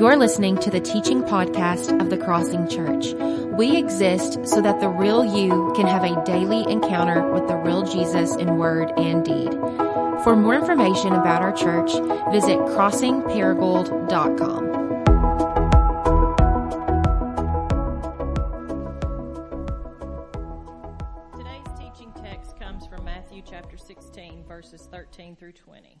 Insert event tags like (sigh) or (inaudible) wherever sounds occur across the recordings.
You're listening to the teaching podcast of the Crossing Church. We exist so that the real you can have a daily encounter with the real Jesus in word and deed. For more information about our church, visit crossingparagould.com. Today's teaching text comes from Matthew chapter 16, verses 13 through 20.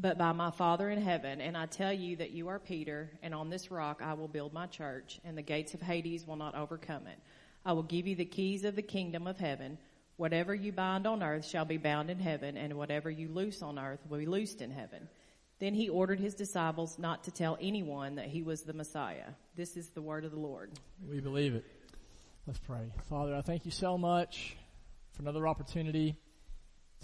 but by my Father in heaven. And I tell you that you are Peter, and on this rock I will build my church, and the gates of Hades will not overcome it. I will give you the keys of the kingdom of heaven. Whatever you bind on earth shall be bound in heaven, and whatever you loose on earth will be loosed in heaven. Then he ordered his disciples not to tell anyone that he was the Messiah. This is the word of the Lord. We believe it. Let's pray. Father, I thank you so much for another opportunity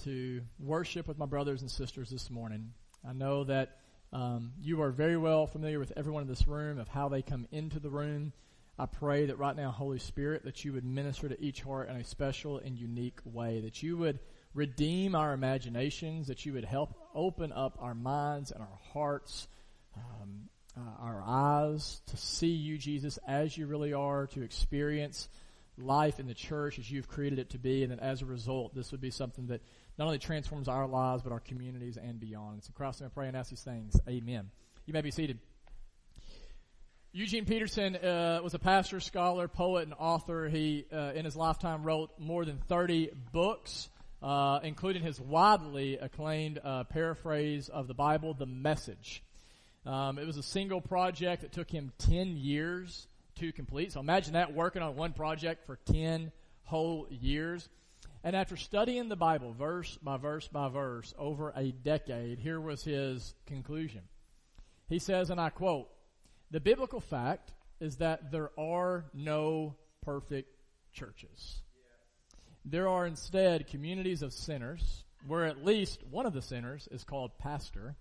to worship with my brothers and sisters this morning. I know that um, you are very well familiar with everyone in this room of how they come into the room. I pray that right now, Holy Spirit, that you would minister to each heart in a special and unique way, that you would redeem our imaginations, that you would help open up our minds and our hearts, um, uh, our eyes to see you, Jesus, as you really are, to experience life in the church as you've created it to be, and that as a result, this would be something that not only transforms our lives, but our communities and beyond. And so, Christ, I pray and ask these things. Amen. You may be seated. Eugene Peterson uh, was a pastor, scholar, poet, and author. He, uh, in his lifetime, wrote more than 30 books, uh, including his widely acclaimed uh, paraphrase of the Bible, The Message. Um, it was a single project that took him 10 years to complete. So imagine that working on one project for 10 whole years. And after studying the Bible verse by verse by verse over a decade, here was his conclusion. He says, and I quote, the biblical fact is that there are no perfect churches. There are instead communities of sinners where at least one of the sinners is called pastor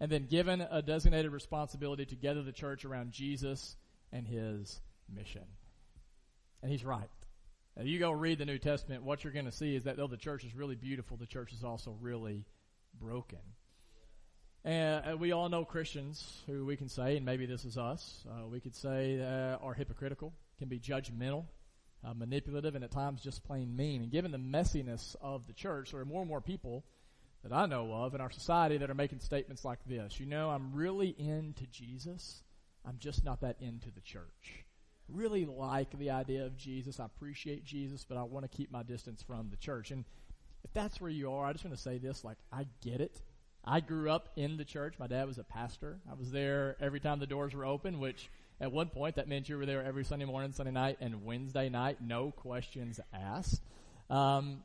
and then given a designated responsibility to gather the church around Jesus and his mission. And he's right. If you go read the New Testament, what you're going to see is that though the church is really beautiful, the church is also really broken. And uh, we all know Christians who we can say, and maybe this is us, uh, we could say uh, are hypocritical, can be judgmental, uh, manipulative, and at times just plain mean. And given the messiness of the church, there are more and more people that I know of in our society that are making statements like this. You know, I'm really into Jesus. I'm just not that into the church. Really like the idea of Jesus. I appreciate Jesus, but I want to keep my distance from the church. And if that's where you are, I just want to say this, like, I get it. I grew up in the church. My dad was a pastor. I was there every time the doors were open, which at one point that meant you were there every Sunday morning, Sunday night, and Wednesday night, no questions asked. Um,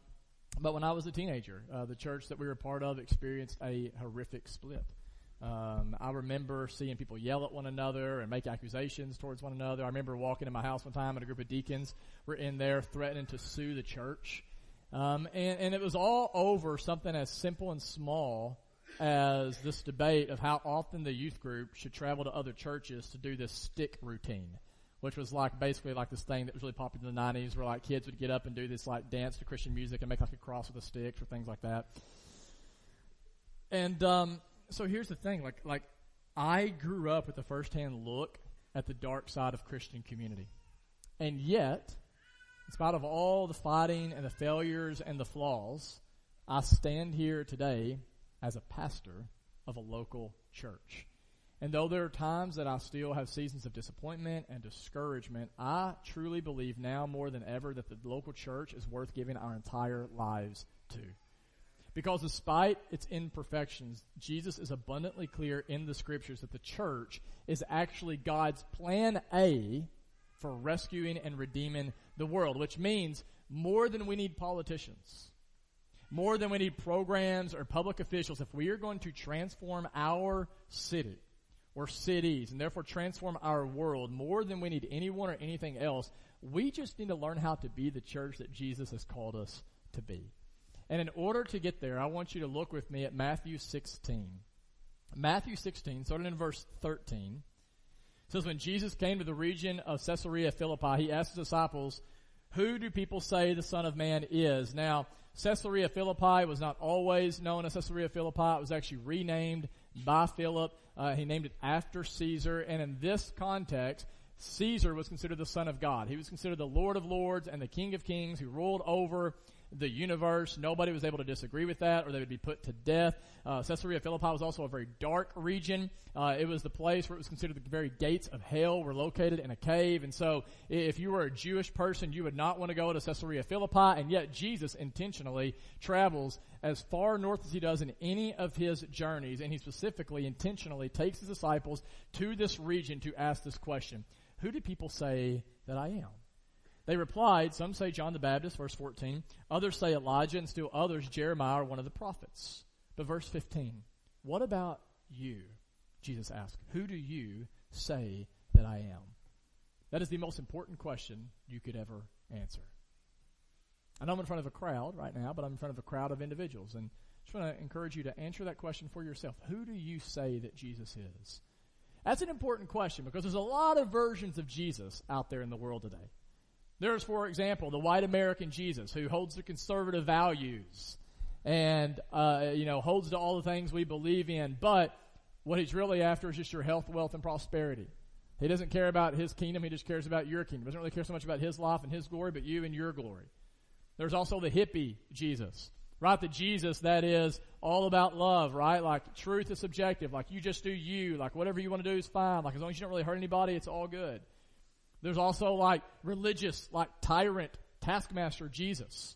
but when I was a teenager, uh, the church that we were part of experienced a horrific split. Um, I remember seeing people yell at one another and make accusations towards one another. I remember walking in my house one time and a group of deacons were in there threatening to sue the church. Um, and, and it was all over something as simple and small as this debate of how often the youth group should travel to other churches to do this stick routine, which was like basically like this thing that was really popular in the 90s where like kids would get up and do this like dance to Christian music and make like a cross with a stick or things like that. And, um, so here's the thing, like, like, I grew up with a firsthand look at the dark side of Christian community. And yet, in spite of all the fighting and the failures and the flaws, I stand here today as a pastor of a local church. And though there are times that I still have seasons of disappointment and discouragement, I truly believe now more than ever that the local church is worth giving our entire lives to. Because despite its imperfections, Jesus is abundantly clear in the scriptures that the church is actually God's plan A for rescuing and redeeming the world, which means more than we need politicians, more than we need programs or public officials. If we are going to transform our city, or cities and therefore transform our world more than we need anyone or anything else. We just need to learn how to be the church that Jesus has called us to be. And in order to get there, I want you to look with me at Matthew 16. Matthew 16, starting in verse 13, says, When Jesus came to the region of Caesarea Philippi, he asked his disciples, Who do people say the Son of Man is? Now, Caesarea Philippi was not always known as Caesarea Philippi. It was actually renamed by Philip. Uh, he named it after Caesar. And in this context, Caesar was considered the Son of God. He was considered the Lord of Lords and the King of Kings who ruled over the universe. Nobody was able to disagree with that, or they would be put to death. Uh, Caesarea Philippi was also a very dark region. Uh, it was the place where it was considered the very gates of hell were located in a cave. And so, if you were a Jewish person, you would not want to go to Caesarea Philippi. And yet, Jesus intentionally travels as far north as he does in any of his journeys, and he specifically, intentionally takes his disciples to this region to ask this question: Who do people say that I am? They replied, some say John the Baptist, verse 14. Others say Elijah, and still others Jeremiah or one of the prophets. But verse 15, what about you? Jesus asked, who do you say that I am? That is the most important question you could ever answer. I know I'm in front of a crowd right now, but I'm in front of a crowd of individuals. And I just want to encourage you to answer that question for yourself. Who do you say that Jesus is? That's an important question because there's a lot of versions of Jesus out there in the world today. There's, for example, the white American Jesus who holds the conservative values and, uh, you know, holds to all the things we believe in, but what he's really after is just your health, wealth, and prosperity. He doesn't care about his kingdom, he just cares about your kingdom. He doesn't really care so much about his life and his glory, but you and your glory. There's also the hippie Jesus, right? The Jesus that is all about love, right? Like truth is subjective, like you just do you, like whatever you want to do is fine, like as long as you don't really hurt anybody, it's all good. There's also like religious, like tyrant, taskmaster Jesus.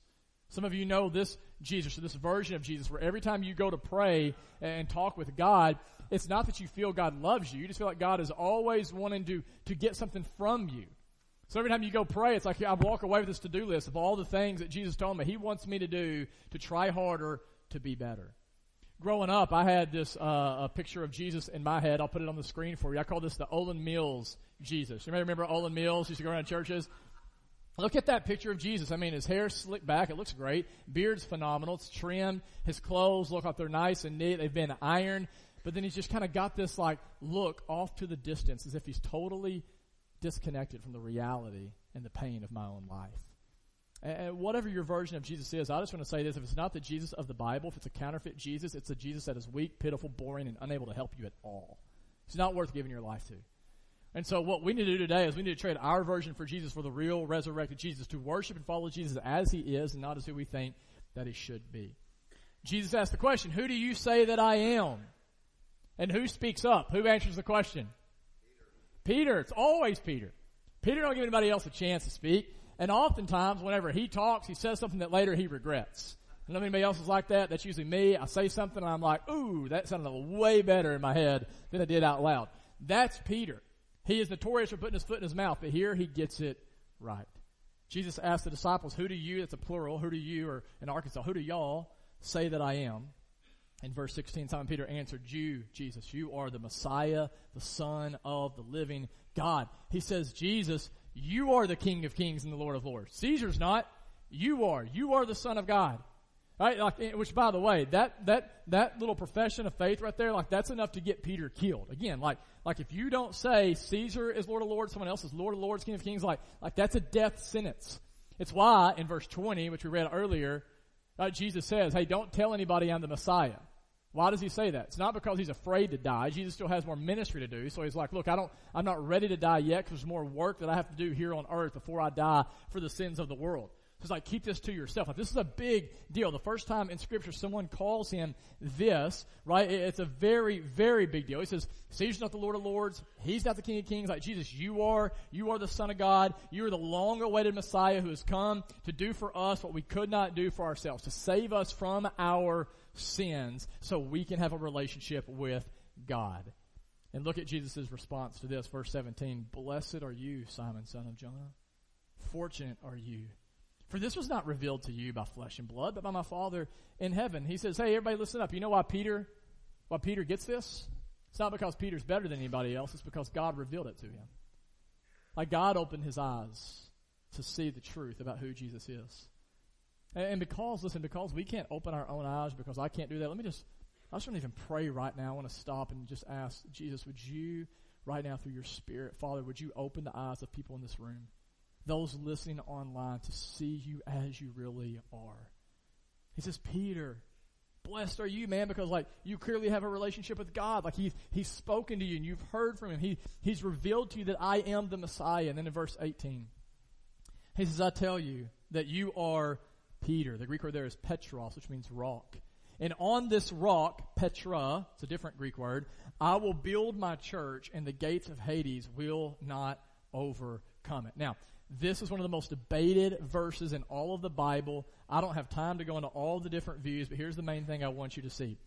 Some of you know this Jesus, this version of Jesus, where every time you go to pray and talk with God, it's not that you feel God loves you. You just feel like God is always wanting to, to get something from you. So every time you go pray, it's like I walk away with this to-do list of all the things that Jesus told me He wants me to do to try harder to be better. Growing up, I had this uh, a picture of Jesus in my head. I'll put it on the screen for you. I call this the Olan Mills Jesus. You may remember Olan Mills used to go around churches. Look at that picture of Jesus. I mean, his hair slicked back. It looks great. Beard's phenomenal. It's trimmed. His clothes look like they're nice and neat. They've been ironed. But then he's just kind of got this like look off to the distance as if he's totally disconnected from the reality and the pain of my own life. And whatever your version of Jesus is, I just want to say this. If it's not the Jesus of the Bible, if it's a counterfeit Jesus, it's a Jesus that is weak, pitiful, boring, and unable to help you at all. It's not worth giving your life to. And so what we need to do today is we need to trade our version for Jesus for the real resurrected Jesus, to worship and follow Jesus as he is and not as who we think that he should be. Jesus asked the question, who do you say that I am? And who speaks up? Who answers the question? Peter. Peter. It's always Peter. Peter don't give anybody else a chance to speak. And oftentimes, whenever he talks, he says something that later he regrets. I don't know if anybody else is like that. That's usually me. I say something and I'm like, ooh, that sounded way better in my head than it did out loud. That's Peter. He is notorious for putting his foot in his mouth, but here he gets it right. Jesus asked the disciples, who do you, that's a plural, who do you, or in Arkansas, who do y'all say that I am? In verse 16, Simon Peter answered, You, Jesus, you are the Messiah, the Son of the living God. He says, Jesus, you are the King of kings and the Lord of lords. Caesar's not. You are. You are the Son of God. Right? Like, eh, which by the way, that, that, that little profession of faith right there, like that's enough to get Peter killed. Again, like, like if you don't say Caesar is Lord of Lords, someone else is Lord of Lords, King of Kings, like, like that's a death sentence. It's why in verse 20, which we read earlier, uh, Jesus says, hey, don't tell anybody I'm the Messiah. Why does he say that? It's not because he's afraid to die. Jesus still has more ministry to do. So he's like, look, I don't, I'm not ready to die yet because there's more work that I have to do here on earth before I die for the sins of the world. So it's like, keep this to yourself. Like, this is a big deal. The first time in scripture someone calls him this, right? It's a very, very big deal. He says, Caesar's not the Lord of Lords. He's not the King of Kings. Like, Jesus, you are. You are the Son of God. You are the long awaited Messiah who has come to do for us what we could not do for ourselves, to save us from our sins so we can have a relationship with God. And look at Jesus' response to this, verse 17. Blessed are you, Simon, son of Jonah. Fortunate are you for this was not revealed to you by flesh and blood, but by my Father in heaven. He says, hey, everybody listen up. You know why Peter, why Peter gets this? It's not because Peter's better than anybody else, it's because God revealed it to him. Like God opened his eyes to see the truth about who Jesus is. And because, listen, because we can't open our own eyes, because I can't do that, let me just, I just want to even pray right now. I want to stop and just ask, Jesus, would you, right now through your spirit, Father, would you open the eyes of people in this room, those listening online, to see you as you really are? He says, Peter, blessed are you, man, because like you clearly have a relationship with God. Like he's he's spoken to you and you've heard from him. He he's revealed to you that I am the Messiah. And then in verse 18, he says, I tell you that you are Peter. The Greek word there is Petros, which means rock. And on this rock, Petra, it's a different Greek word, I will build my church and the gates of Hades will not overcome it. Now, this is one of the most debated verses in all of the Bible. I don't have time to go into all the different views, but here's the main thing I want you to see.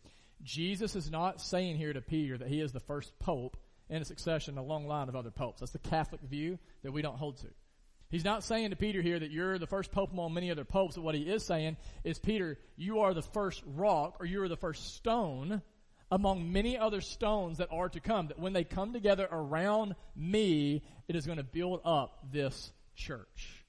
Jesus is not saying here to Peter that he is the first pope in a succession, a long line of other popes. That's the Catholic view that we don't hold to. He's not saying to Peter here that you're the first pope among many other popes, but what he is saying is, Peter, you are the first rock, or you are the first stone among many other stones that are to come, that when they come together around me, it is going to build up this church.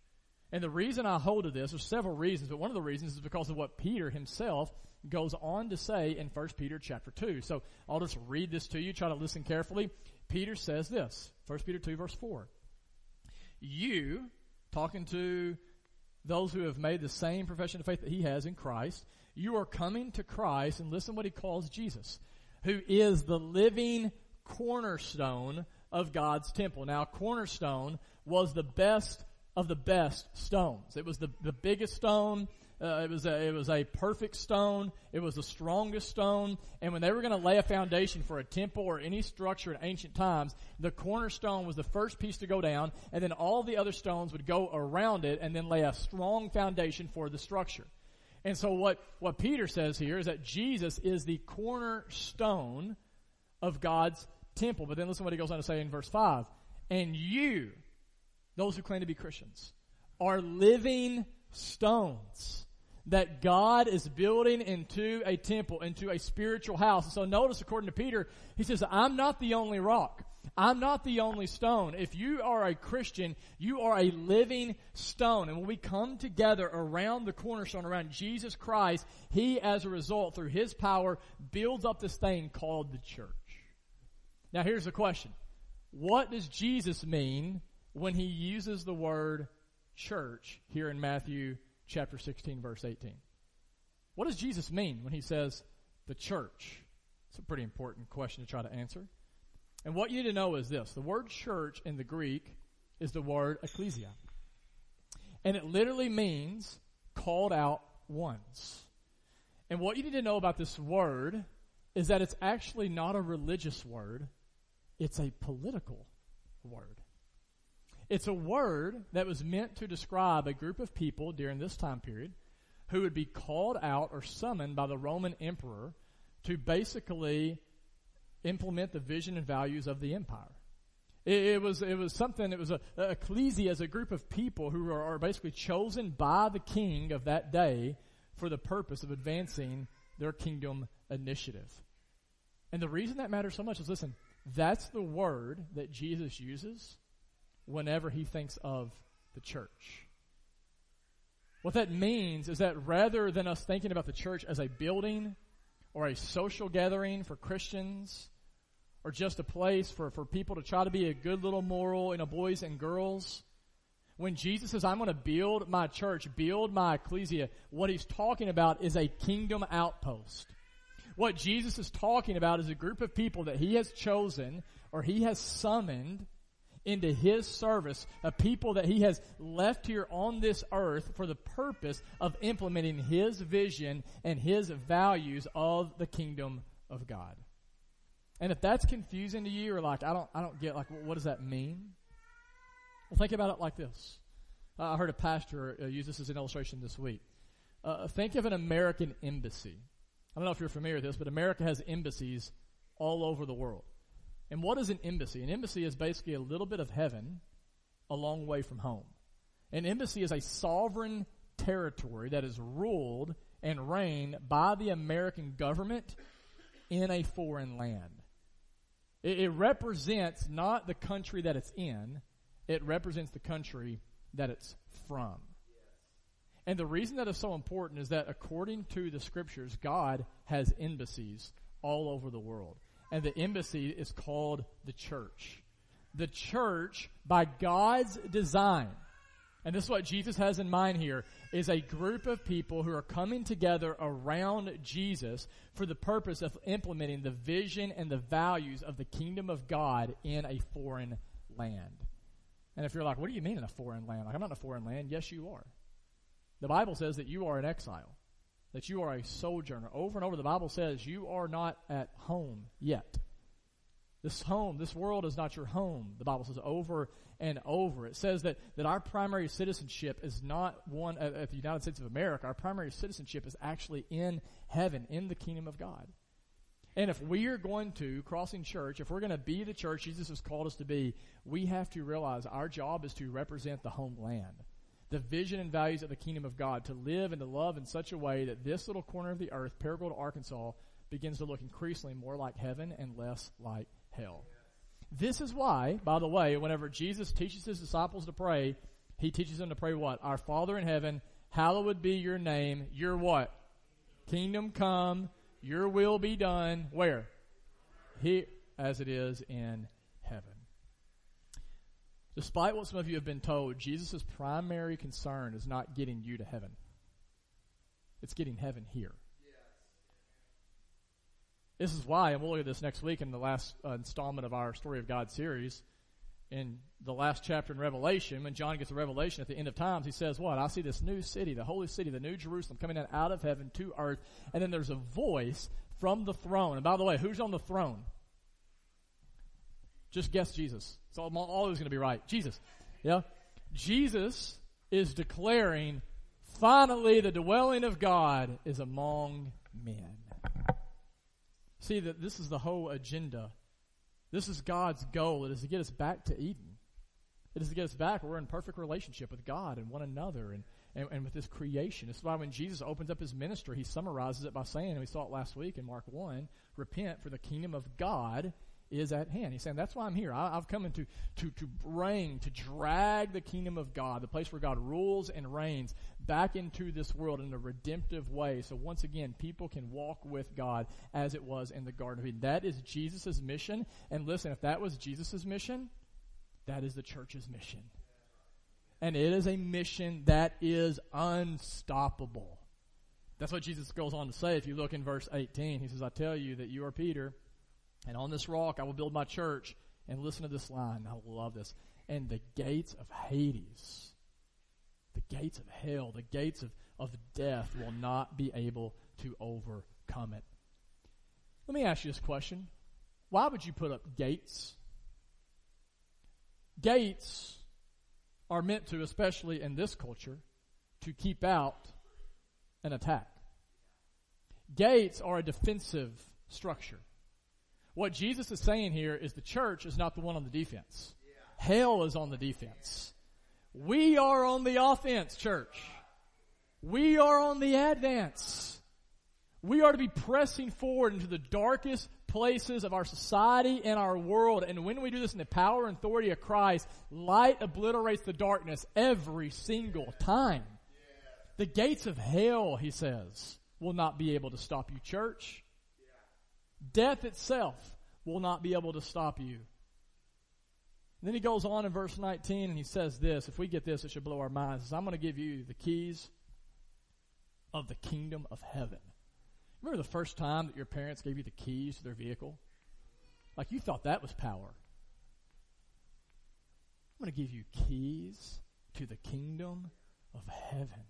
And the reason I hold to this, there's several reasons, but one of the reasons is because of what Peter himself goes on to say in 1 Peter chapter 2. So I'll just read this to you, try to listen carefully. Peter says this, 1 Peter 2 verse 4 you, talking to those who have made the same profession of faith that he has in Christ, you are coming to Christ and listen what he calls Jesus, who is the living cornerstone of God's temple. Now, cornerstone was the best of the best stones. It was the, the biggest stone. Uh, it was a, it was a perfect stone. It was the strongest stone. And when they were going to lay a foundation for a temple or any structure in ancient times, the cornerstone was the first piece to go down, and then all the other stones would go around it and then lay a strong foundation for the structure. And so what, what Peter says here is that Jesus is the cornerstone of God's temple. But then listen what he goes on to say in verse 5. And you, those who claim to be Christians, are living stones that God is building into a temple, into a spiritual house. And so notice, according to Peter, he says, I'm not the only rock. I'm not the only stone. If you are a Christian, you are a living stone. And when we come together around the cornerstone, around Jesus Christ, He, as a result, through His power, builds up this thing called the church. Now here's the question. What does Jesus mean when He uses the word church here in Matthew chapter 16 verse 18. What does Jesus mean when he says the church? It's a pretty important question to try to answer. And what you need to know is this. The word church in the Greek is the word ecclesia. And it literally means called out ones. And what you need to know about this word is that it's actually not a religious word. It's a political word. It's a word that was meant to describe a group of people during this time period who would be called out or summoned by the Roman emperor to basically implement the vision and values of the empire. It, it was it was something. It was a, a ecclesia as a group of people who are, are basically chosen by the king of that day for the purpose of advancing their kingdom initiative. And the reason that matters so much is listen, that's the word that Jesus uses whenever he thinks of the church. What that means is that rather than us thinking about the church as a building or a social gathering for Christians or just a place for, for people to try to be a good little moral, you know, boys and girls, when Jesus says, I'm going to build my church, build my ecclesia, what he's talking about is a kingdom outpost. What Jesus is talking about is a group of people that he has chosen or he has summoned into His service, a people that He has left here on this earth for the purpose of implementing His vision and His values of the kingdom of God. And if that's confusing to you, or like I don't, I don't get like what does that mean? Well, think about it like this. I heard a pastor uh, use this as an illustration this week. Uh, think of an American embassy. I don't know if you're familiar with this, but America has embassies all over the world. And what is an embassy? An embassy is basically a little bit of heaven a long way from home. An embassy is a sovereign territory that is ruled and reigned by the American government in a foreign land. It, it represents not the country that it's in, it represents the country that it's from. And the reason that is so important is that according to the scriptures, God has embassies all over the world. And the embassy is called the church. The church, by God's design, and this is what Jesus has in mind here, is a group of people who are coming together around Jesus for the purpose of implementing the vision and the values of the kingdom of God in a foreign land. And if you're like, what do you mean in a foreign land? Like, I'm not in a foreign land. Yes, you are. The Bible says that you are an exile, that you are a sojourner. Over and over, the Bible says you are not at home yet. This home, this world is not your home, the Bible says over and over. It says that, that our primary citizenship is not one of, at the United States of America. Our primary citizenship is actually in heaven, in the kingdom of God. And if we are going to, Crossing Church, if we're going to be the church Jesus has called us to be, we have to realize our job is to represent the homeland the vision and values of the kingdom of God, to live and to love in such a way that this little corner of the earth, Paragould, Arkansas, begins to look increasingly more like heaven and less like hell. This is why, by the way, whenever Jesus teaches his disciples to pray, he teaches them to pray what? Our Father in heaven, hallowed be your name, your what? Kingdom come, your will be done. Where? Here, as it is in. Despite what some of you have been told, Jesus' primary concern is not getting you to heaven. It's getting heaven here. This is why, and we'll look at this next week in the last uh, installment of our Story of God series. In the last chapter in Revelation, when John gets a revelation at the end of times, he says, What? I see this new city, the holy city, the new Jerusalem coming down out of heaven to earth. And then there's a voice from the throne. And by the way, who's on the throne? Just guess Jesus. It's all, always going to be right. Jesus. Yeah? Jesus is declaring, finally the dwelling of God is among men. See that this is the whole agenda. This is God's goal. It is to get us back to Eden. It is to get us back. where We're in perfect relationship with God and one another and, and, and with this creation. This is why when Jesus opens up his ministry, he summarizes it by saying, and we saw it last week in Mark 1, repent for the kingdom of God is at hand. He's saying, that's why I'm here. I, have come into to, to bring, to drag the kingdom of God, the place where God rules and reigns, back into this world in a redemptive way. So once again, people can walk with God as it was in the Garden of Eden. That is Jesus' mission. And listen, if that was Jesus' mission, that is the church's mission. And it is a mission that is unstoppable. That's what Jesus goes on to say. If you look in verse 18, he says, I tell you that you are Peter, and on this rock I will build my church. And listen to this line. I love this. And the gates of Hades, the gates of hell, the gates of, of death will not be able to overcome it. Let me ask you this question. Why would you put up gates? Gates are meant to, especially in this culture, to keep out an attack. Gates are a defensive structure. What Jesus is saying here is the church is not the one on the defense. Hell is on the defense. We are on the offense, church. We are on the advance. We are to be pressing forward into the darkest places of our society and our world. And when we do this in the power and authority of Christ, light obliterates the darkness every single time. The gates of hell, he says, will not be able to stop you, church. Death itself will not be able to stop you. And then he goes on in verse 19 and he says this. If we get this, it should blow our minds. Says, I'm going to give you the keys of the kingdom of heaven. Remember the first time that your parents gave you the keys to their vehicle? Like you thought that was power. I'm going to give you keys to the kingdom of heaven.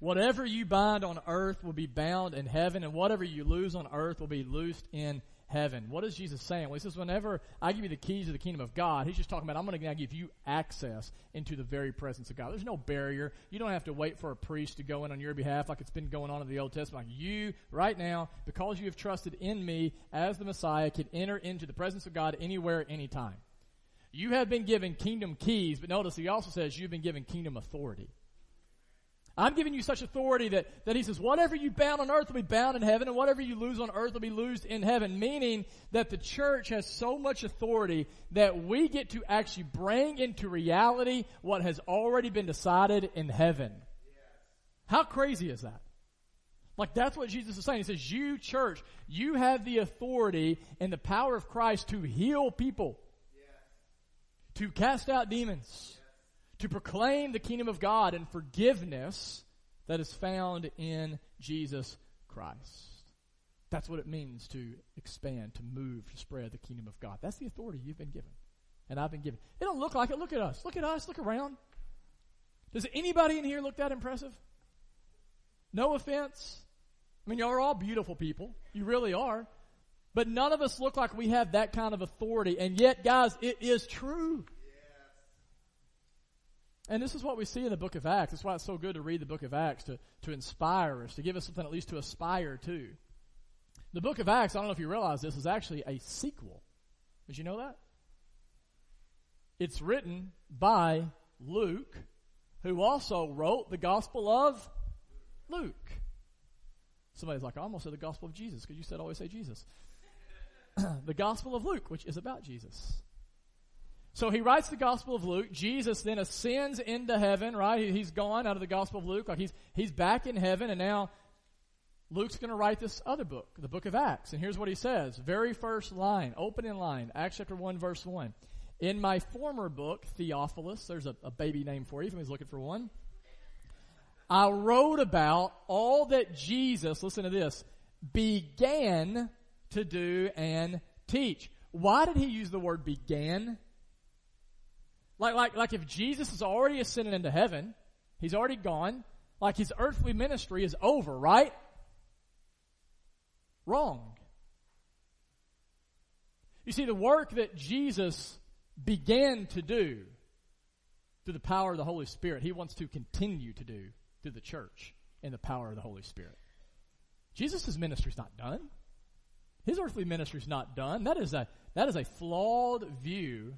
Whatever you bind on earth will be bound in heaven, and whatever you lose on earth will be loosed in heaven. What is Jesus saying? Well, he says, whenever I give you the keys of the kingdom of God, he's just talking about, I'm going to give you access into the very presence of God. There's no barrier. You don't have to wait for a priest to go in on your behalf like it's been going on in the Old Testament. You, right now, because you have trusted in me as the Messiah, can enter into the presence of God anywhere, anytime. You have been given kingdom keys, but notice he also says you've been given kingdom authority. I'm giving you such authority that, that he says, whatever you bound on earth will be bound in heaven, and whatever you lose on earth will be loosed in heaven. Meaning that the church has so much authority that we get to actually bring into reality what has already been decided in heaven. How crazy is that? Like that's what Jesus is saying. He says, you church, you have the authority and the power of Christ to heal people. To cast out demons to proclaim the kingdom of God and forgiveness that is found in Jesus Christ. That's what it means to expand, to move, to spread the kingdom of God. That's the authority you've been given. And I've been given. It don't look like it. Look at us. Look at us. Look around. Does anybody in here look that impressive? No offense. I mean, y'all are all beautiful people. You really are. But none of us look like we have that kind of authority. And yet, guys, it is true. And this is what we see in the book of Acts. That's why it's so good to read the book of Acts to, to inspire us, to give us something at least to aspire to. The book of Acts, I don't know if you realize this, is actually a sequel. Did you know that? It's written by Luke, who also wrote the Gospel of Luke. Somebody's like, I almost said the Gospel of Jesus because you said always say Jesus. (clears throat) the Gospel of Luke, which is about Jesus. So he writes the Gospel of Luke. Jesus then ascends into heaven, right? He's gone out of the Gospel of Luke. Like he's, he's back in heaven and now Luke's going to write this other book, the book of Acts. And here's what he says. Very first line, opening line, Acts chapter 1 verse 1. In my former book, Theophilus, there's a, a baby name for you if anyone's looking for one. I wrote about all that Jesus, listen to this, began to do and teach. Why did he use the word began? Like, like, like if Jesus is already ascended into heaven, he's already gone, like his earthly ministry is over, right? Wrong. You see, the work that Jesus began to do through the power of the Holy Spirit, he wants to continue to do through the church in the power of the Holy Spirit. Jesus' ministry is not done. His earthly ministry is not done. That is a, that is a flawed view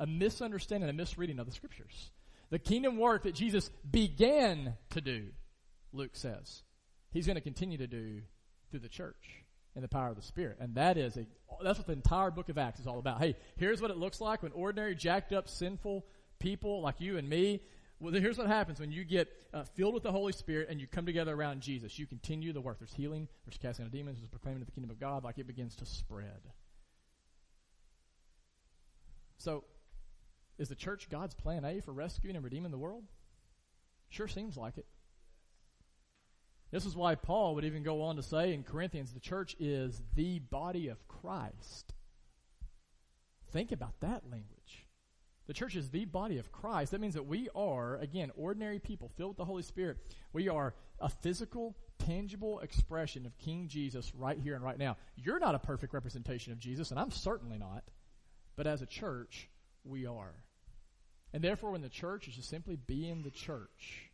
a misunderstanding, a misreading of the scriptures. The kingdom work that Jesus began to do, Luke says, he's going to continue to do through the church in the power of the Spirit. And that is a, that's what the entire book of Acts is all about. Hey, here's what it looks like when ordinary, jacked up, sinful people like you and me, well, here's what happens when you get uh, filled with the Holy Spirit and you come together around Jesus. You continue the work. There's healing, there's casting out demons, there's proclaiming the kingdom of God, like it begins to spread. So, is the church God's plan A for rescuing and redeeming the world? Sure seems like it. This is why Paul would even go on to say in Corinthians the church is the body of Christ. Think about that language. The church is the body of Christ. That means that we are, again, ordinary people filled with the Holy Spirit. We are a physical, tangible expression of King Jesus right here and right now. You're not a perfect representation of Jesus, and I'm certainly not. But as a church, we are. And therefore, when the church is just simply being the church,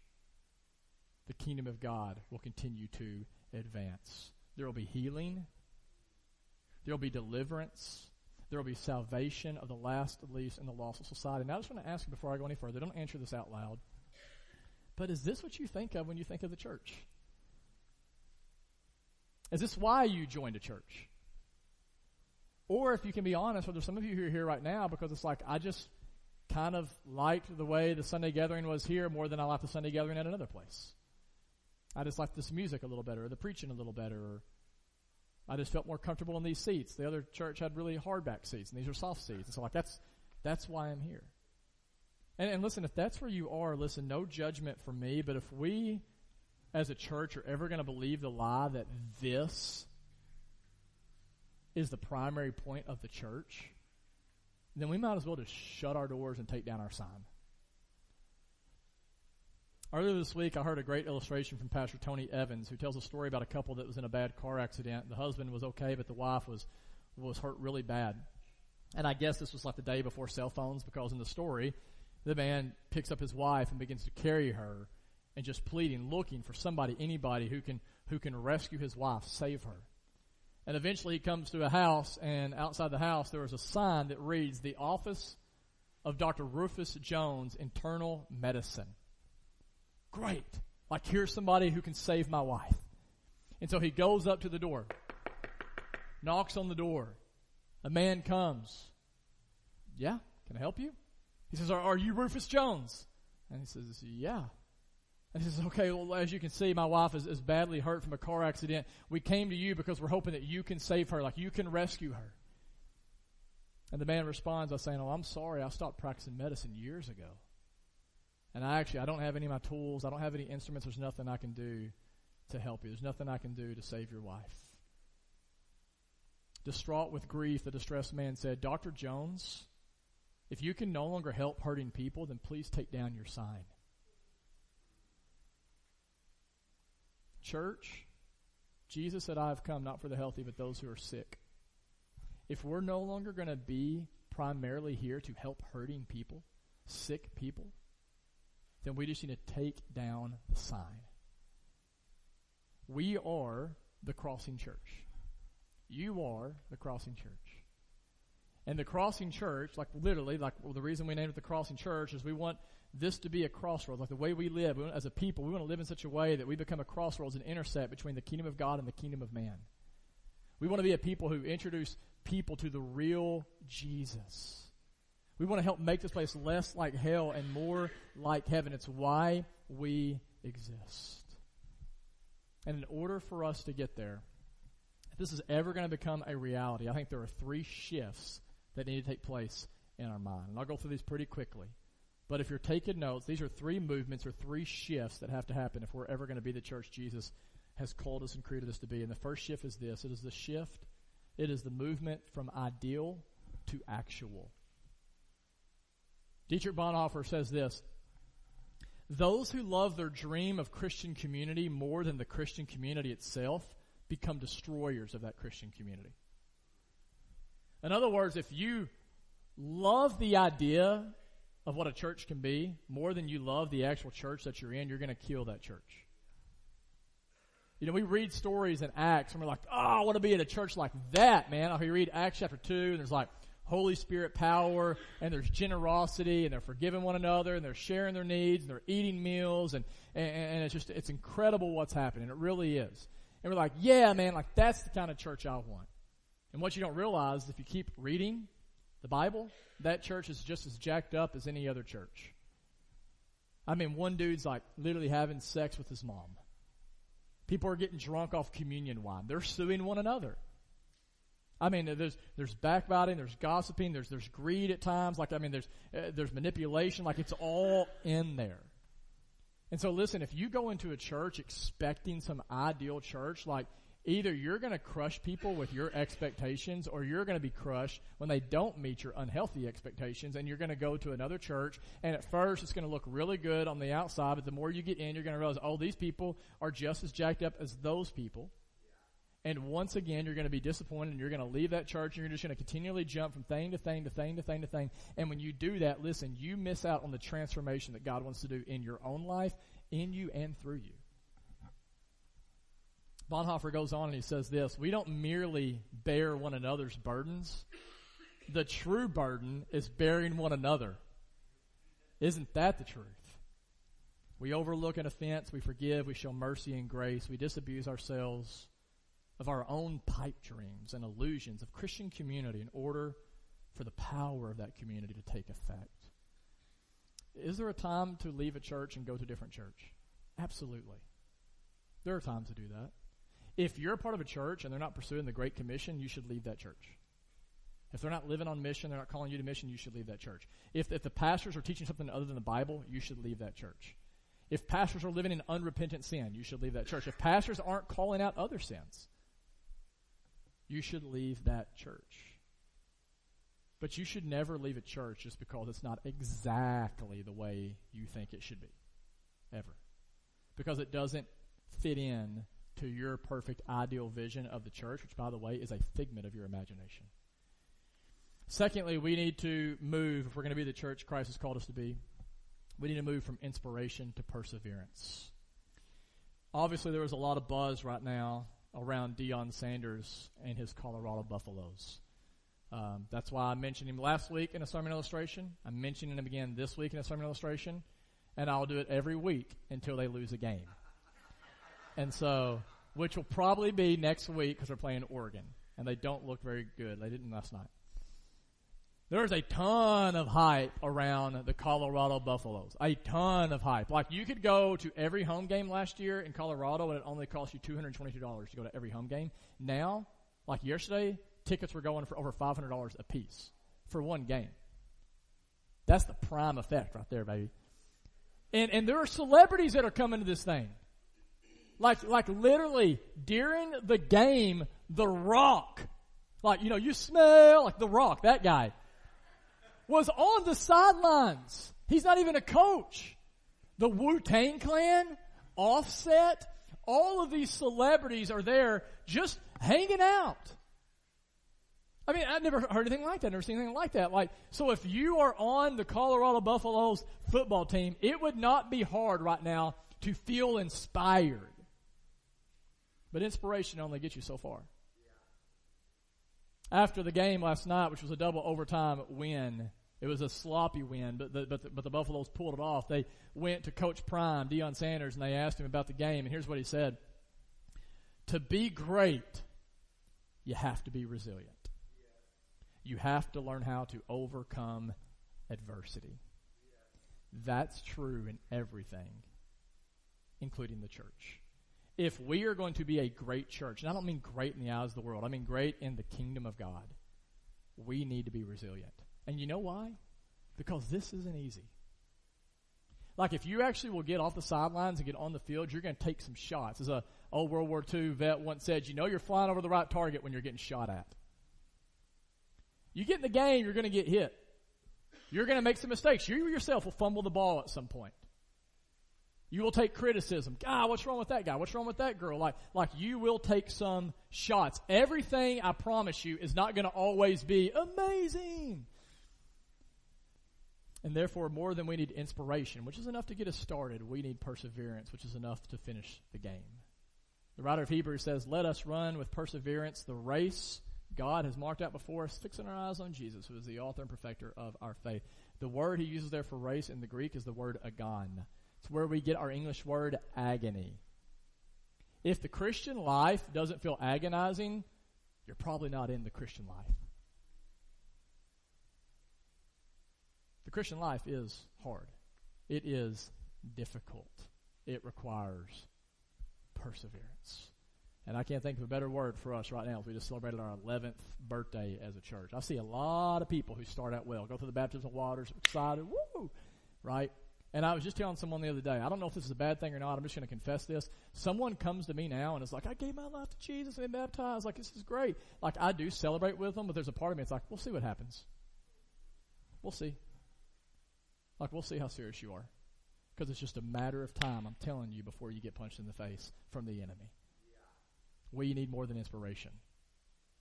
the kingdom of God will continue to advance. There will be healing. There will be deliverance. There will be salvation of the last, the least, and the lost of society. Now, I just want to ask you before I go any further, don't answer this out loud. But is this what you think of when you think of the church? Is this why you joined a church? Or if you can be honest, or there's some of you who are here right now because it's like, I just kind of liked the way the Sunday gathering was here more than I liked the Sunday gathering at another place. I just liked this music a little better, or the preaching a little better, or I just felt more comfortable in these seats. The other church had really hardback seats, and these are soft seats. And so, like, that's, that's why I'm here. And, and listen, if that's where you are, listen, no judgment from me, but if we as a church are ever going to believe the lie that this is the primary point of the church, then we might as well just shut our doors and take down our sign. Earlier this week, I heard a great illustration from Pastor Tony Evans, who tells a story about a couple that was in a bad car accident. The husband was okay, but the wife was was hurt really bad. And I guess this was like the day before cell phones, because in the story, the man picks up his wife and begins to carry her, and just pleading, looking for somebody, anybody who can who can rescue his wife, save her. And eventually he comes to a house, and outside the house there is a sign that reads, The Office of Dr. Rufus Jones, Internal Medicine. Great. Like, here's somebody who can save my wife. And so he goes up to the door, knocks on the door. A man comes. Yeah, can I help you? He says, Are, are you Rufus Jones? And he says, Yeah. And he says, Okay, well, as you can see, my wife is, is badly hurt from a car accident. We came to you because we're hoping that you can save her, like you can rescue her. And the man responds by saying, Oh, I'm sorry, I stopped practicing medicine years ago. And I actually, I don't have any of my tools. I don't have any instruments. There's nothing I can do to help you. There's nothing I can do to save your wife. Distraught with grief, the distressed man said, Dr. Jones, if you can no longer help hurting people, then please take down your sign. Church, Jesus said, I have come not for the healthy, but those who are sick. If we're no longer going to be primarily here to help hurting people, sick people, then we just need to take down the sign. We are the crossing church. You are the crossing church. And the crossing church, like literally, like well, the reason we named it the crossing church is we want this to be a crossroads. Like the way we live we as a people, we want to live in such a way that we become a crossroads and intersect between the kingdom of God and the kingdom of man. We want to be a people who introduce people to the real Jesus. We want to help make this place less like hell and more like heaven. It's why we exist. And in order for us to get there, if this is ever going to become a reality, I think there are three shifts that need to take place in our mind. And I'll go through these pretty quickly. But if you're taking notes, these are three movements or three shifts that have to happen if we're ever going to be the church Jesus has called us and created us to be. And the first shift is this it is the shift, it is the movement from ideal to actual. Dietrich Bonhoeffer says this Those who love their dream of Christian community more than the Christian community itself become destroyers of that Christian community. In other words, if you love the idea of what a church can be more than you love the actual church that you're in, you're going to kill that church. You know, we read stories in Acts and we're like, oh, I want to be in a church like that, man. Or you read Acts chapter 2 and there's like Holy Spirit power and there's generosity and they're forgiving one another and they're sharing their needs and they're eating meals and, and, and it's just, it's incredible what's happening. It really is. And we're like, yeah, man, like that's the kind of church I want. And what you don't realize is if you keep reading the Bible, that church is just as jacked up as any other church. I mean, one dude's like literally having sex with his mom. People are getting drunk off communion wine. They're suing one another. I mean, there's there's backbiting, there's gossiping, there's there's greed at times. Like I mean, there's uh, there's manipulation. Like it's all in there. And so, listen, if you go into a church expecting some ideal church, like either you're going to crush people with your expectations or you're going to be crushed when they don't meet your unhealthy expectations and you're going to go to another church and at first it's going to look really good on the outside but the more you get in you're going to realize oh these people are just as jacked up as those people. And once again you're going to be disappointed and you're going to leave that church and you're just going to continually jump from thing to thing to thing to thing to thing. And when you do that listen you miss out on the transformation that god wants to do in your own life in you and through you Bonhoeffer goes on and he says this We don't merely bear one another's burdens, the true burden is bearing one another. Isn't that the truth? We overlook an offense, we forgive, we show mercy and grace, we disabuse ourselves of our own pipe dreams and illusions of Christian community in order for the power of that community to take effect. Is there a time to leave a church and go to a different church? Absolutely. There are times to do that. If you're a part of a church and they're not pursuing the Great Commission, you should leave that church. If they're not living on mission, they're not calling you to mission, you should leave that church. If, if the pastors are teaching something other than the Bible, you should leave that church. If pastors are living in unrepentant sin, you should leave that church. If pastors aren't calling out other sins, you should leave that church. But you should never leave a church just because it's not exactly the way you think it should be. Ever. Because it doesn't fit in to your perfect ideal vision of the church, which, by the way, is a figment of your imagination. Secondly, we need to move, if we're going to be the church Christ has called us to be, we need to move from inspiration to perseverance. Obviously, there was a lot of buzz right now around Deion Sanders and his Colorado Buffaloes. Um, that's why I mentioned him last week in a sermon illustration. I'm mentioning him again this week in a sermon illustration, and I'll do it every week until they lose a game. And so, which will probably be next week because they're playing Oregon. And they don't look very good. They didn't last night. There's a ton of hype around the Colorado Buffaloes. A ton of hype. Like you could go to every home game last year in Colorado and it only cost you $222 to go to every home game. Now, like yesterday, tickets were going for over $500 a piece for one game. That's the prime effect right there, baby. And, and there are celebrities that are coming to this thing. Like, like literally during the game, The Rock, like, you know, you smell like The Rock, that guy, was on the sidelines. He's not even a coach. The Wu-Tang Clan, Offset, all of these celebrities are there just hanging out. I mean, I've never heard anything like that, never seen anything like that. Like, so if you are on the Colorado Buffaloes football team, it would not be hard right now to feel inspired. But inspiration only gets you so far. After the game last night, which was a double overtime win, it was a sloppy win, but the, but the, but the Buffaloes pulled it off. They went to Coach Prime, Deion Sanders, and they asked him about the game, and here's what he said. To be great, you have to be resilient. You have to learn how to overcome adversity. That's true in everything, including the church. If we are going to be a great church, and I don't mean great in the eyes of the world, I mean great in the kingdom of God, we need to be resilient. And you know why? Because this isn't easy. Like if you actually will get off the sidelines and get on the field, you're going to take some shots. As a old World War II vet once said, you know you're flying over the right target when you're getting shot at. You get in the game, you're going to get hit. You're going to make some mistakes. You yourself will fumble the ball at some point. You will take criticism. God, what's wrong with that guy? What's wrong with that girl? Like, like you will take some shots. Everything, I promise you, is not going to always be amazing. And therefore, more than we need inspiration, which is enough to get us started, we need perseverance, which is enough to finish the game. The writer of Hebrews says, Let us run with perseverance the race God has marked out before us, fixing our eyes on Jesus, who is the author and perfecter of our faith. The word he uses there for race in the Greek is the word agon. It's where we get our English word agony. If the Christian life doesn't feel agonizing, you're probably not in the Christian life. The Christian life is hard. It is difficult. It requires perseverance. And I can't think of a better word for us right now we just celebrated our 11th birthday as a church. I see a lot of people who start out well, go through the baptism of waters, excited, woo, right? And I was just telling someone the other day, I don't know if this is a bad thing or not. I'm just going to confess this. Someone comes to me now and is like, I gave my life to Jesus and been baptized. Like, this is great. Like, I do celebrate with them, but there's a part of me that's like, we'll see what happens. We'll see. Like, we'll see how serious you are. Because it's just a matter of time, I'm telling you, before you get punched in the face from the enemy. We need more than inspiration.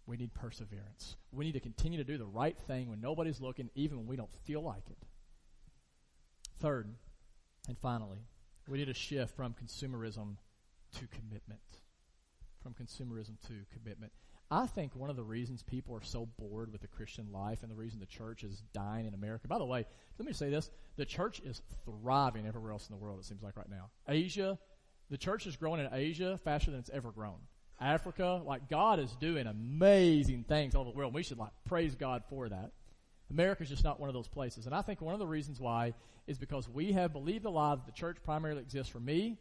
We need perseverance. We need to continue to do the right thing when nobody's looking, even when we don't feel like it. Third, and finally, we need a shift from consumerism to commitment. From consumerism to commitment. I think one of the reasons people are so bored with the Christian life and the reason the church is dying in America, by the way, let me say this the church is thriving everywhere else in the world, it seems like right now. Asia, the church is growing in Asia faster than it's ever grown. Africa, like God is doing amazing things all over the world. We should like praise God for that. America's just not one of those places. And I think one of the reasons why is because we have believed the lie that the church primarily exists for me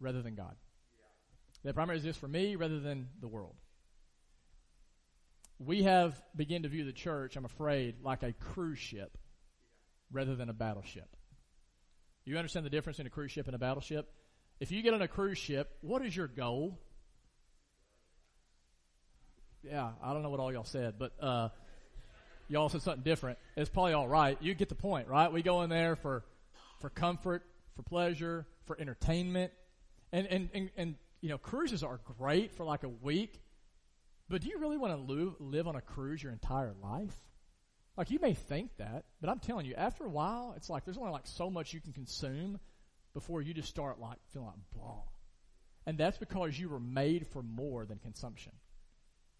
rather than God. Yeah. That primarily exists for me rather than the world. We have begun to view the church, I'm afraid, like a cruise ship rather than a battleship. You understand the difference in a cruise ship and a battleship? If you get on a cruise ship, what is your goal? Yeah, I don't know what all y'all said, but uh, y'all said something different. It's probably all right. You get the point, right? We go in there for for comfort, for pleasure, for entertainment, and and and, and you know cruises are great for like a week, but do you really want to live live on a cruise your entire life? Like you may think that, but I'm telling you, after a while, it's like there's only like so much you can consume before you just start like feeling like blah. And that's because you were made for more than consumption.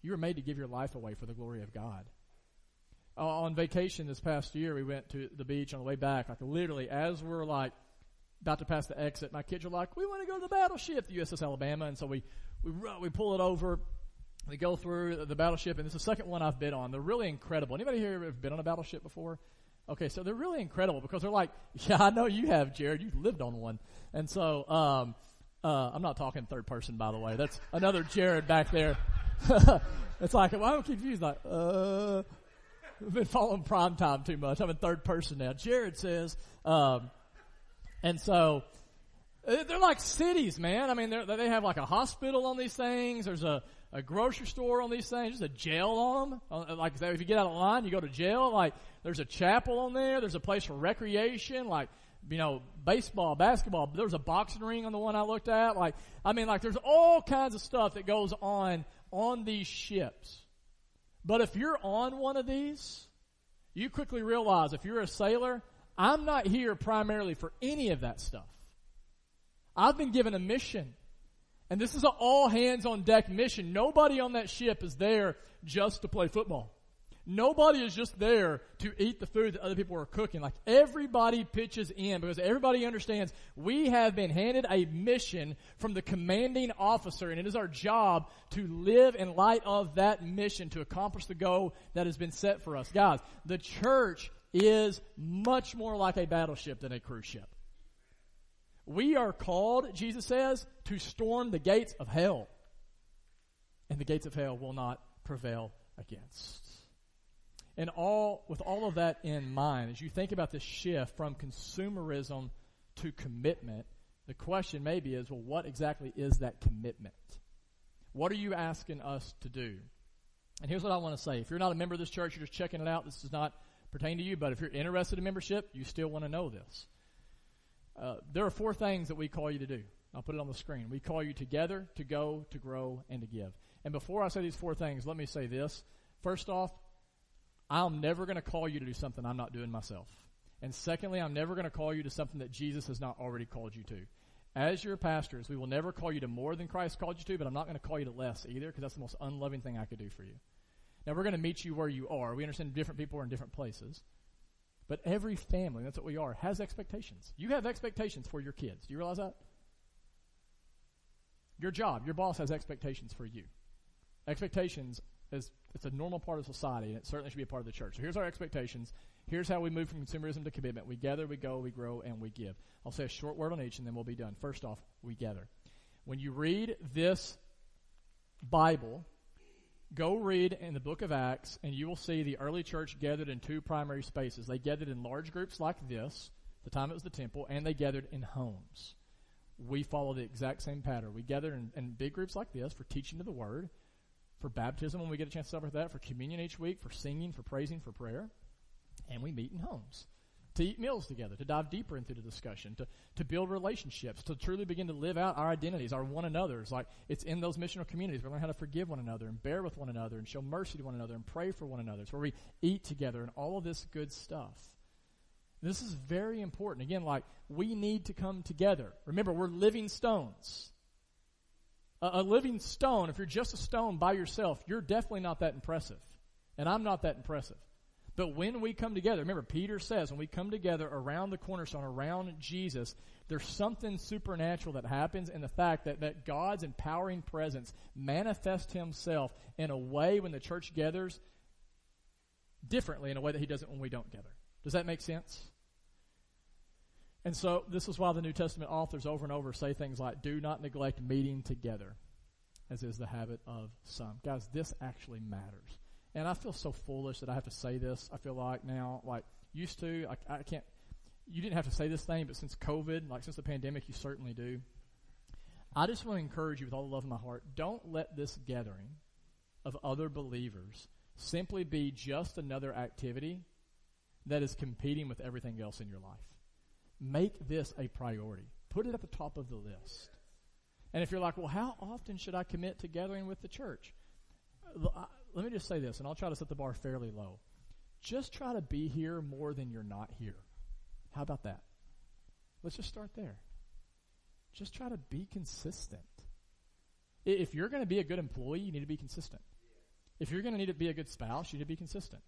You were made to give your life away for the glory of God. Uh, on vacation this past year, we went to the beach on the way back, like literally as we're like about to pass the exit. My kids are like, "We want to go to the battleship, the USS Alabama," and so we we we pull it over. We go through the battleship, and it's the second one I've been on. They're really incredible. Anybody here have been on a battleship before? Okay, so they're really incredible because they're like, (laughs) yeah, I know you have, Jared. You've lived on one, and so um, uh, I'm not talking third person, by the way. That's another Jared back there. (laughs) it's like, well, I'm confused. Like, uh, I've (laughs) been following prime time too much. I'm in third person now. Jared says, um, and so they're like cities, man. I mean, they have like a hospital on these things. There's a, a grocery store on these things. There's a jail on them. Uh, like if you get out of line, you go to jail. Like there's a chapel on there. There's a place for recreation. Like you know, baseball, basketball. There was a boxing ring on the one I looked at. Like I mean, like there's all kinds of stuff that goes on on these ships. But if you're on one of these, you quickly realize if you're a sailor, I'm not here primarily for any of that stuff. I've been given a mission. And this is an all hands on deck mission. Nobody on that ship is there just to play football. Nobody is just there to eat the food that other people are cooking. Like everybody pitches in because everybody understands we have been handed a mission from the commanding officer and it is our job to live in light of that mission to accomplish the goal that has been set for us. Guys, the church is much more like a battleship than a cruise ship. We are called, Jesus says, to storm the gates of hell. And the gates of hell will not prevail against. And all, with all of that in mind, as you think about this shift from consumerism to commitment, the question maybe is, well, what exactly is that commitment? What are you asking us to do? And here's what I want to say. If you're not a member of this church, you're just checking it out, this does not pertain to you, but if you're interested in membership, you still want to know this. Uh, there are four things that we call you to do. I'll put it on the screen. We call you together, to go, to grow, and to give. And before I say these four things, let me say this. First off, I'm never going to call you to do something I'm not doing myself. And secondly, I'm never going to call you to something that Jesus has not already called you to. As your pastors, we will never call you to more than Christ called you to, but I'm not going to call you to less either because that's the most unloving thing I could do for you. Now, we're going to meet you where you are. We understand different people are in different places. But every family, that's what we are, has expectations. You have expectations for your kids. Do you realize that? Your job, your boss has expectations for you. Expectations it's a normal part of society, and it certainly should be a part of the church. So here's our expectations. Here's how we move from consumerism to commitment. We gather, we go, we grow, and we give. I'll say a short word on each, and then we'll be done. First off, we gather. When you read this Bible, go read in the book of Acts, and you will see the early church gathered in two primary spaces. They gathered in large groups like this, the time it was the temple, and they gathered in homes. We follow the exact same pattern. We gather in, in big groups like this for teaching of the word, for baptism when we get a chance to celebrate that, for communion each week, for singing, for praising, for prayer, and we meet in homes to eat meals together, to dive deeper into the discussion, to, to build relationships, to truly begin to live out our identities, our one another's. Like it's in those missional communities. We learn how to forgive one another and bear with one another and show mercy to one another and pray for one another. It's where we eat together and all of this good stuff. This is very important. Again, like we need to come together. Remember, we're living stones. A, a living stone, if you're just a stone by yourself, you're definitely not that impressive. And I'm not that impressive. But when we come together, remember, Peter says when we come together around the cornerstone, around Jesus, there's something supernatural that happens in the fact that, that God's empowering presence manifests himself in a way when the church gathers differently in a way that he doesn't when we don't gather. Does that make sense? And so this is why the New Testament authors over and over say things like, do not neglect meeting together, as is the habit of some. Guys, this actually matters. And I feel so foolish that I have to say this. I feel like now, like used to, I, I can't. You didn't have to say this thing, but since COVID, like since the pandemic, you certainly do. I just want to encourage you with all the love in my heart. Don't let this gathering of other believers simply be just another activity that is competing with everything else in your life. Make this a priority. Put it at the top of the list. And if you're like, well, how often should I commit to gathering with the church? let me just say this, and I'll try to set the bar fairly low. Just try to be here more than you're not here. How about that? Let's just start there. Just try to be consistent. If you're going to be a good employee, you need to be consistent. If you're going to need to be a good spouse, you need to be consistent.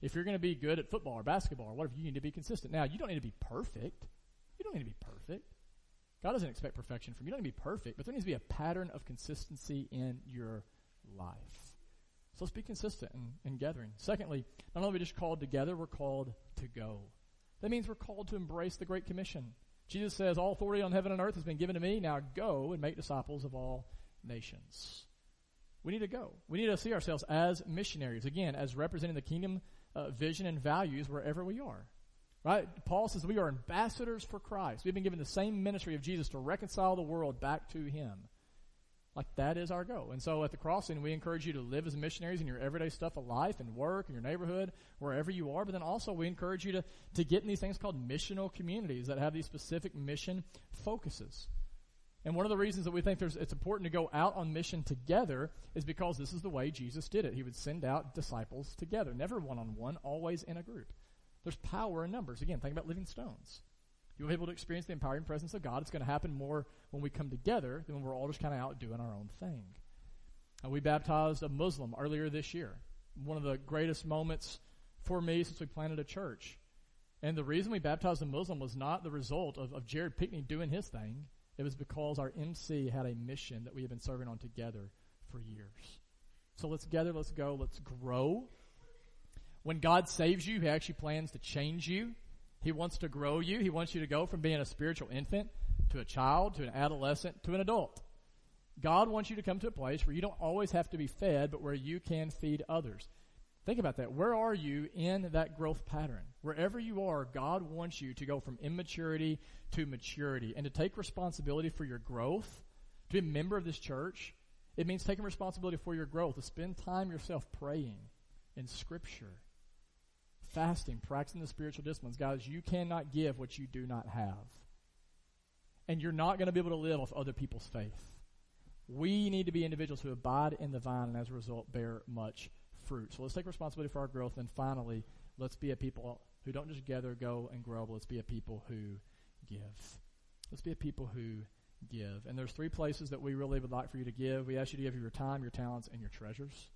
If you're going to be good at football or basketball or whatever, you need to be consistent. Now, you don't need to be perfect. Don't need to be perfect. God doesn't expect perfection from you. You don't need to be perfect, but there needs to be a pattern of consistency in your life. So let's be consistent in, in gathering. Secondly, not only are we just called together, we're called to go. That means we're called to embrace the Great Commission. Jesus says, All authority on heaven and earth has been given to me. Now go and make disciples of all nations. We need to go. We need to see ourselves as missionaries, again, as representing the kingdom uh, vision and values wherever we are. Right? Paul says we are ambassadors for Christ. We've been given the same ministry of Jesus to reconcile the world back to Him. Like that is our goal. And so at the crossing, we encourage you to live as missionaries in your everyday stuff of life and work in your neighborhood, wherever you are. But then also we encourage you to, to get in these things called missional communities that have these specific mission focuses. And one of the reasons that we think it's important to go out on mission together is because this is the way Jesus did it. He would send out disciples together, never one on one, always in a group. There's power in numbers. Again, think about living stones. You'll be able to experience the empowering presence of God. It's going to happen more when we come together than when we're all just kind of out doing our own thing. Uh, we baptized a Muslim earlier this year. One of the greatest moments for me since we planted a church. And the reason we baptized a Muslim was not the result of, of Jared Pickney doing his thing. It was because our MC had a mission that we had been serving on together for years. So let's gather, let's go, let's grow. When God saves you, He actually plans to change you. He wants to grow you. He wants you to go from being a spiritual infant to a child to an adolescent to an adult. God wants you to come to a place where you don't always have to be fed, but where you can feed others. Think about that. Where are you in that growth pattern? Wherever you are, God wants you to go from immaturity to maturity and to take responsibility for your growth. To be a member of this church, it means taking responsibility for your growth, to spend time yourself praying in Scripture, fasting, practicing the spiritual disciplines. Guys, you cannot give what you do not have. And you're not going to be able to live off other people's faith. We need to be individuals who abide in the vine and as a result bear much fruit. So let's take responsibility for our growth. And finally, let's be a people who don't just gather, go, and grow, but let's be a people who give. Let's be a people who give. And there's three places that we really would like for you to give. We ask you to give your time, your talents, and your treasures.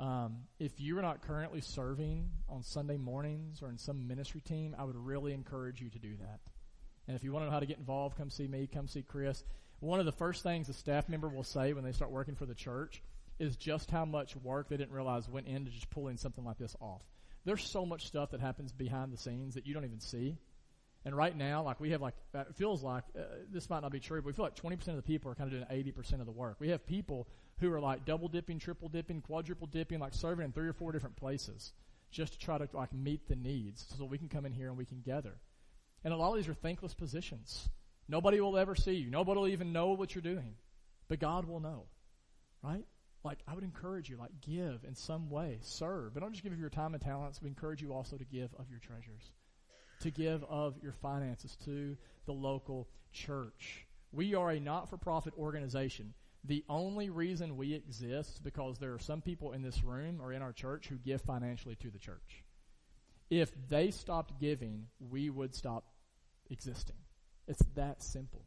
Um, if you are not currently serving on Sunday mornings or in some ministry team, I would really encourage you to do that. And if you want to know how to get involved, come see me, come see Chris. One of the first things a staff member will say when they start working for the church is just how much work they didn't realize went into just pulling something like this off. There's so much stuff that happens behind the scenes that you don't even see. And right now, like we have like, it feels like, uh, this might not be true, but we feel like 20% of the people are kind of doing 80% of the work. We have people who are like double dipping, triple dipping, quadruple dipping, like serving in three or four different places just to try to like meet the needs so we can come in here and we can gather. And a lot of these are thankless positions. Nobody will ever see you. Nobody will even know what you're doing. But God will know. Right? like I would encourage you, like give in some way, serve. But don't just give of your time and talents. We encourage you also to give of your treasures, to give of your finances to the local church. We are a not-for-profit organization. The only reason we exist is because there are some people in this room or in our church who give financially to the church. If they stopped giving, we would stop existing. It's that simple.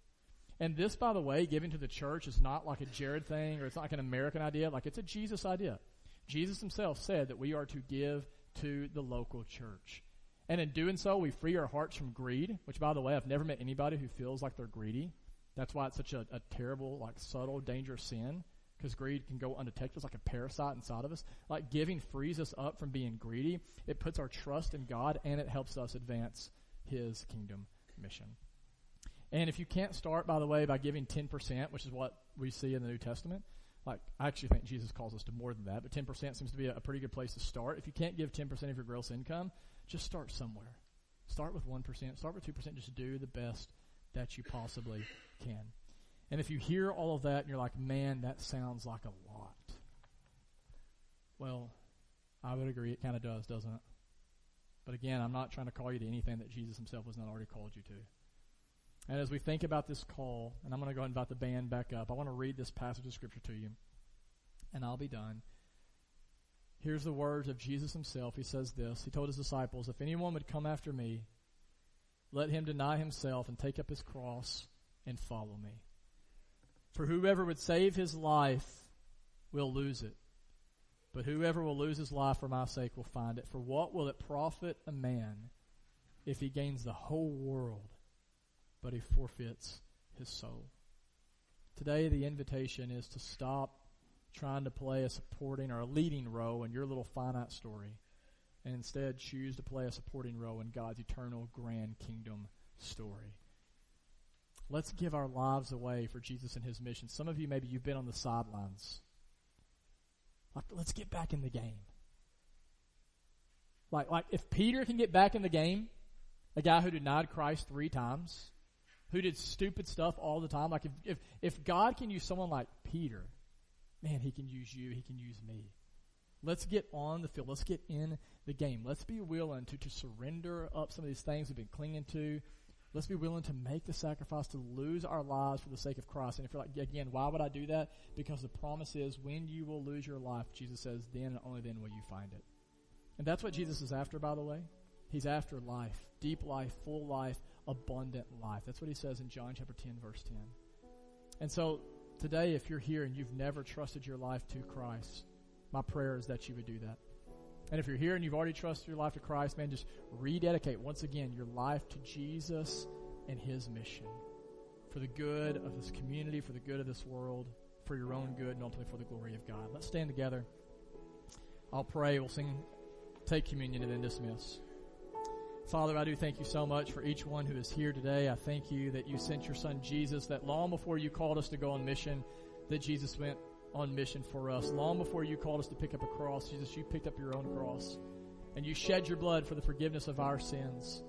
And this, by the way, giving to the church is not like a Jared thing or it's not like an American idea. Like it's a Jesus idea. Jesus himself said that we are to give to the local church. And in doing so, we free our hearts from greed, which by the way, I've never met anybody who feels like they're greedy. That's why it's such a, a terrible, like subtle, dangerous sin. Because greed can go undetected. It's like a parasite inside of us. Like giving frees us up from being greedy. It puts our trust in God and it helps us advance His kingdom mission. And if you can't start, by the way, by giving 10%, which is what we see in the New Testament, like, I actually think Jesus calls us to more than that, but 10% seems to be a, a pretty good place to start. If you can't give 10% of your gross income, just start somewhere. Start with 1%, start with 2%, just do the best that you possibly can. And if you hear all of that and you're like, man, that sounds like a lot. Well, I would agree it kind of does, doesn't it? But again, I'm not trying to call you to anything that Jesus himself has not already called you to. And as we think about this call, and I'm going to go and invite the band back up, I want to read this passage of Scripture to you, and I'll be done. Here's the words of Jesus himself. He says this He told his disciples, If anyone would come after me, let him deny himself and take up his cross and follow me. For whoever would save his life will lose it. But whoever will lose his life for my sake will find it. For what will it profit a man if he gains the whole world but he forfeits his soul. Today, the invitation is to stop trying to play a supporting or a leading role in your little finite story and instead choose to play a supporting role in God's eternal grand kingdom story. Let's give our lives away for Jesus and his mission. Some of you, maybe you've been on the sidelines. Let's get back in the game. Like, like if Peter can get back in the game, a guy who denied Christ three times, who did stupid stuff all the time, like if, if, if God can use someone like Peter, man, he can use you, he can use me. Let's get on the field. Let's get in the game. Let's be willing to, to surrender up some of these things we've been clinging to. Let's be willing to make the sacrifice to lose our lives for the sake of Christ. And if you're like, again, why would I do that? Because the promise is when you will lose your life, Jesus says, then and only then will you find it. And that's what Jesus is after, by the way. He's after life, deep life, full life, abundant life. That's what he says in John chapter 10, verse 10. And so today, if you're here and you've never trusted your life to Christ, my prayer is that you would do that. And if you're here and you've already trusted your life to Christ, man, just rededicate once again your life to Jesus and His mission for the good of this community, for the good of this world, for your own good, and ultimately for the glory of God. Let's stand together. I'll pray. We'll sing, take communion, and then dismiss. Father, I do thank you so much for each one who is here today. I thank you that you sent your son Jesus, that long before you called us to go on mission, that Jesus went on mission for us. Long before you called us to pick up a cross, Jesus, you picked up your own cross. And you shed your blood for the forgiveness of our sins.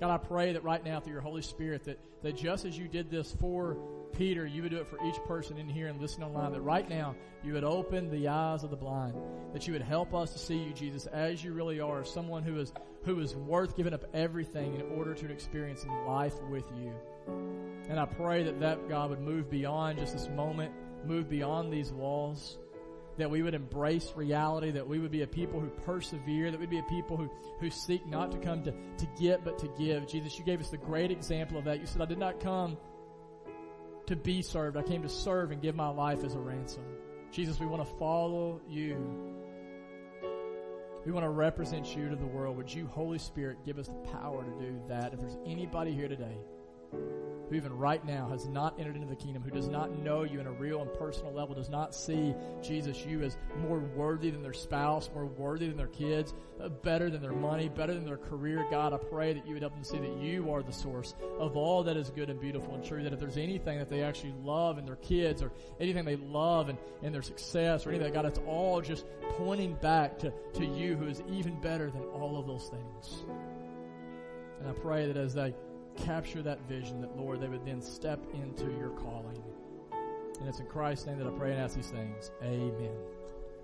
God, I pray that right now through your Holy Spirit that, that just as you did this for Peter, you would do it for each person in here and listen online, that right now you would open the eyes of the blind, that you would help us to see you, Jesus, as you really are, someone who is, who is worth giving up everything in order to experience life with you. And I pray that that, God, would move beyond just this moment move beyond these walls, that we would embrace reality, that we would be a people who persevere, that we'd be a people who, who seek not to come to, to get, but to give. Jesus, you gave us the great example of that. You said, I did not come to be served. I came to serve and give my life as a ransom. Jesus, we want to follow you. We want to represent you to the world. Would you, Holy Spirit, give us the power to do that? If there's anybody here today who even right now has not entered into the kingdom, who does not know you in a real and personal level, does not see Jesus, you as more worthy than their spouse, more worthy than their kids, uh, better than their money, better than their career. God, I pray that you would help them see that you are the source of all that is good and beautiful and true. That if there's anything that they actually love in their kids or anything they love in, in their success or anything, God, it's all just pointing back to, to you who is even better than all of those things. And I pray that as they capture that vision that, Lord, they would then step into your calling. And it's in Christ's name that I pray and ask these things. Amen.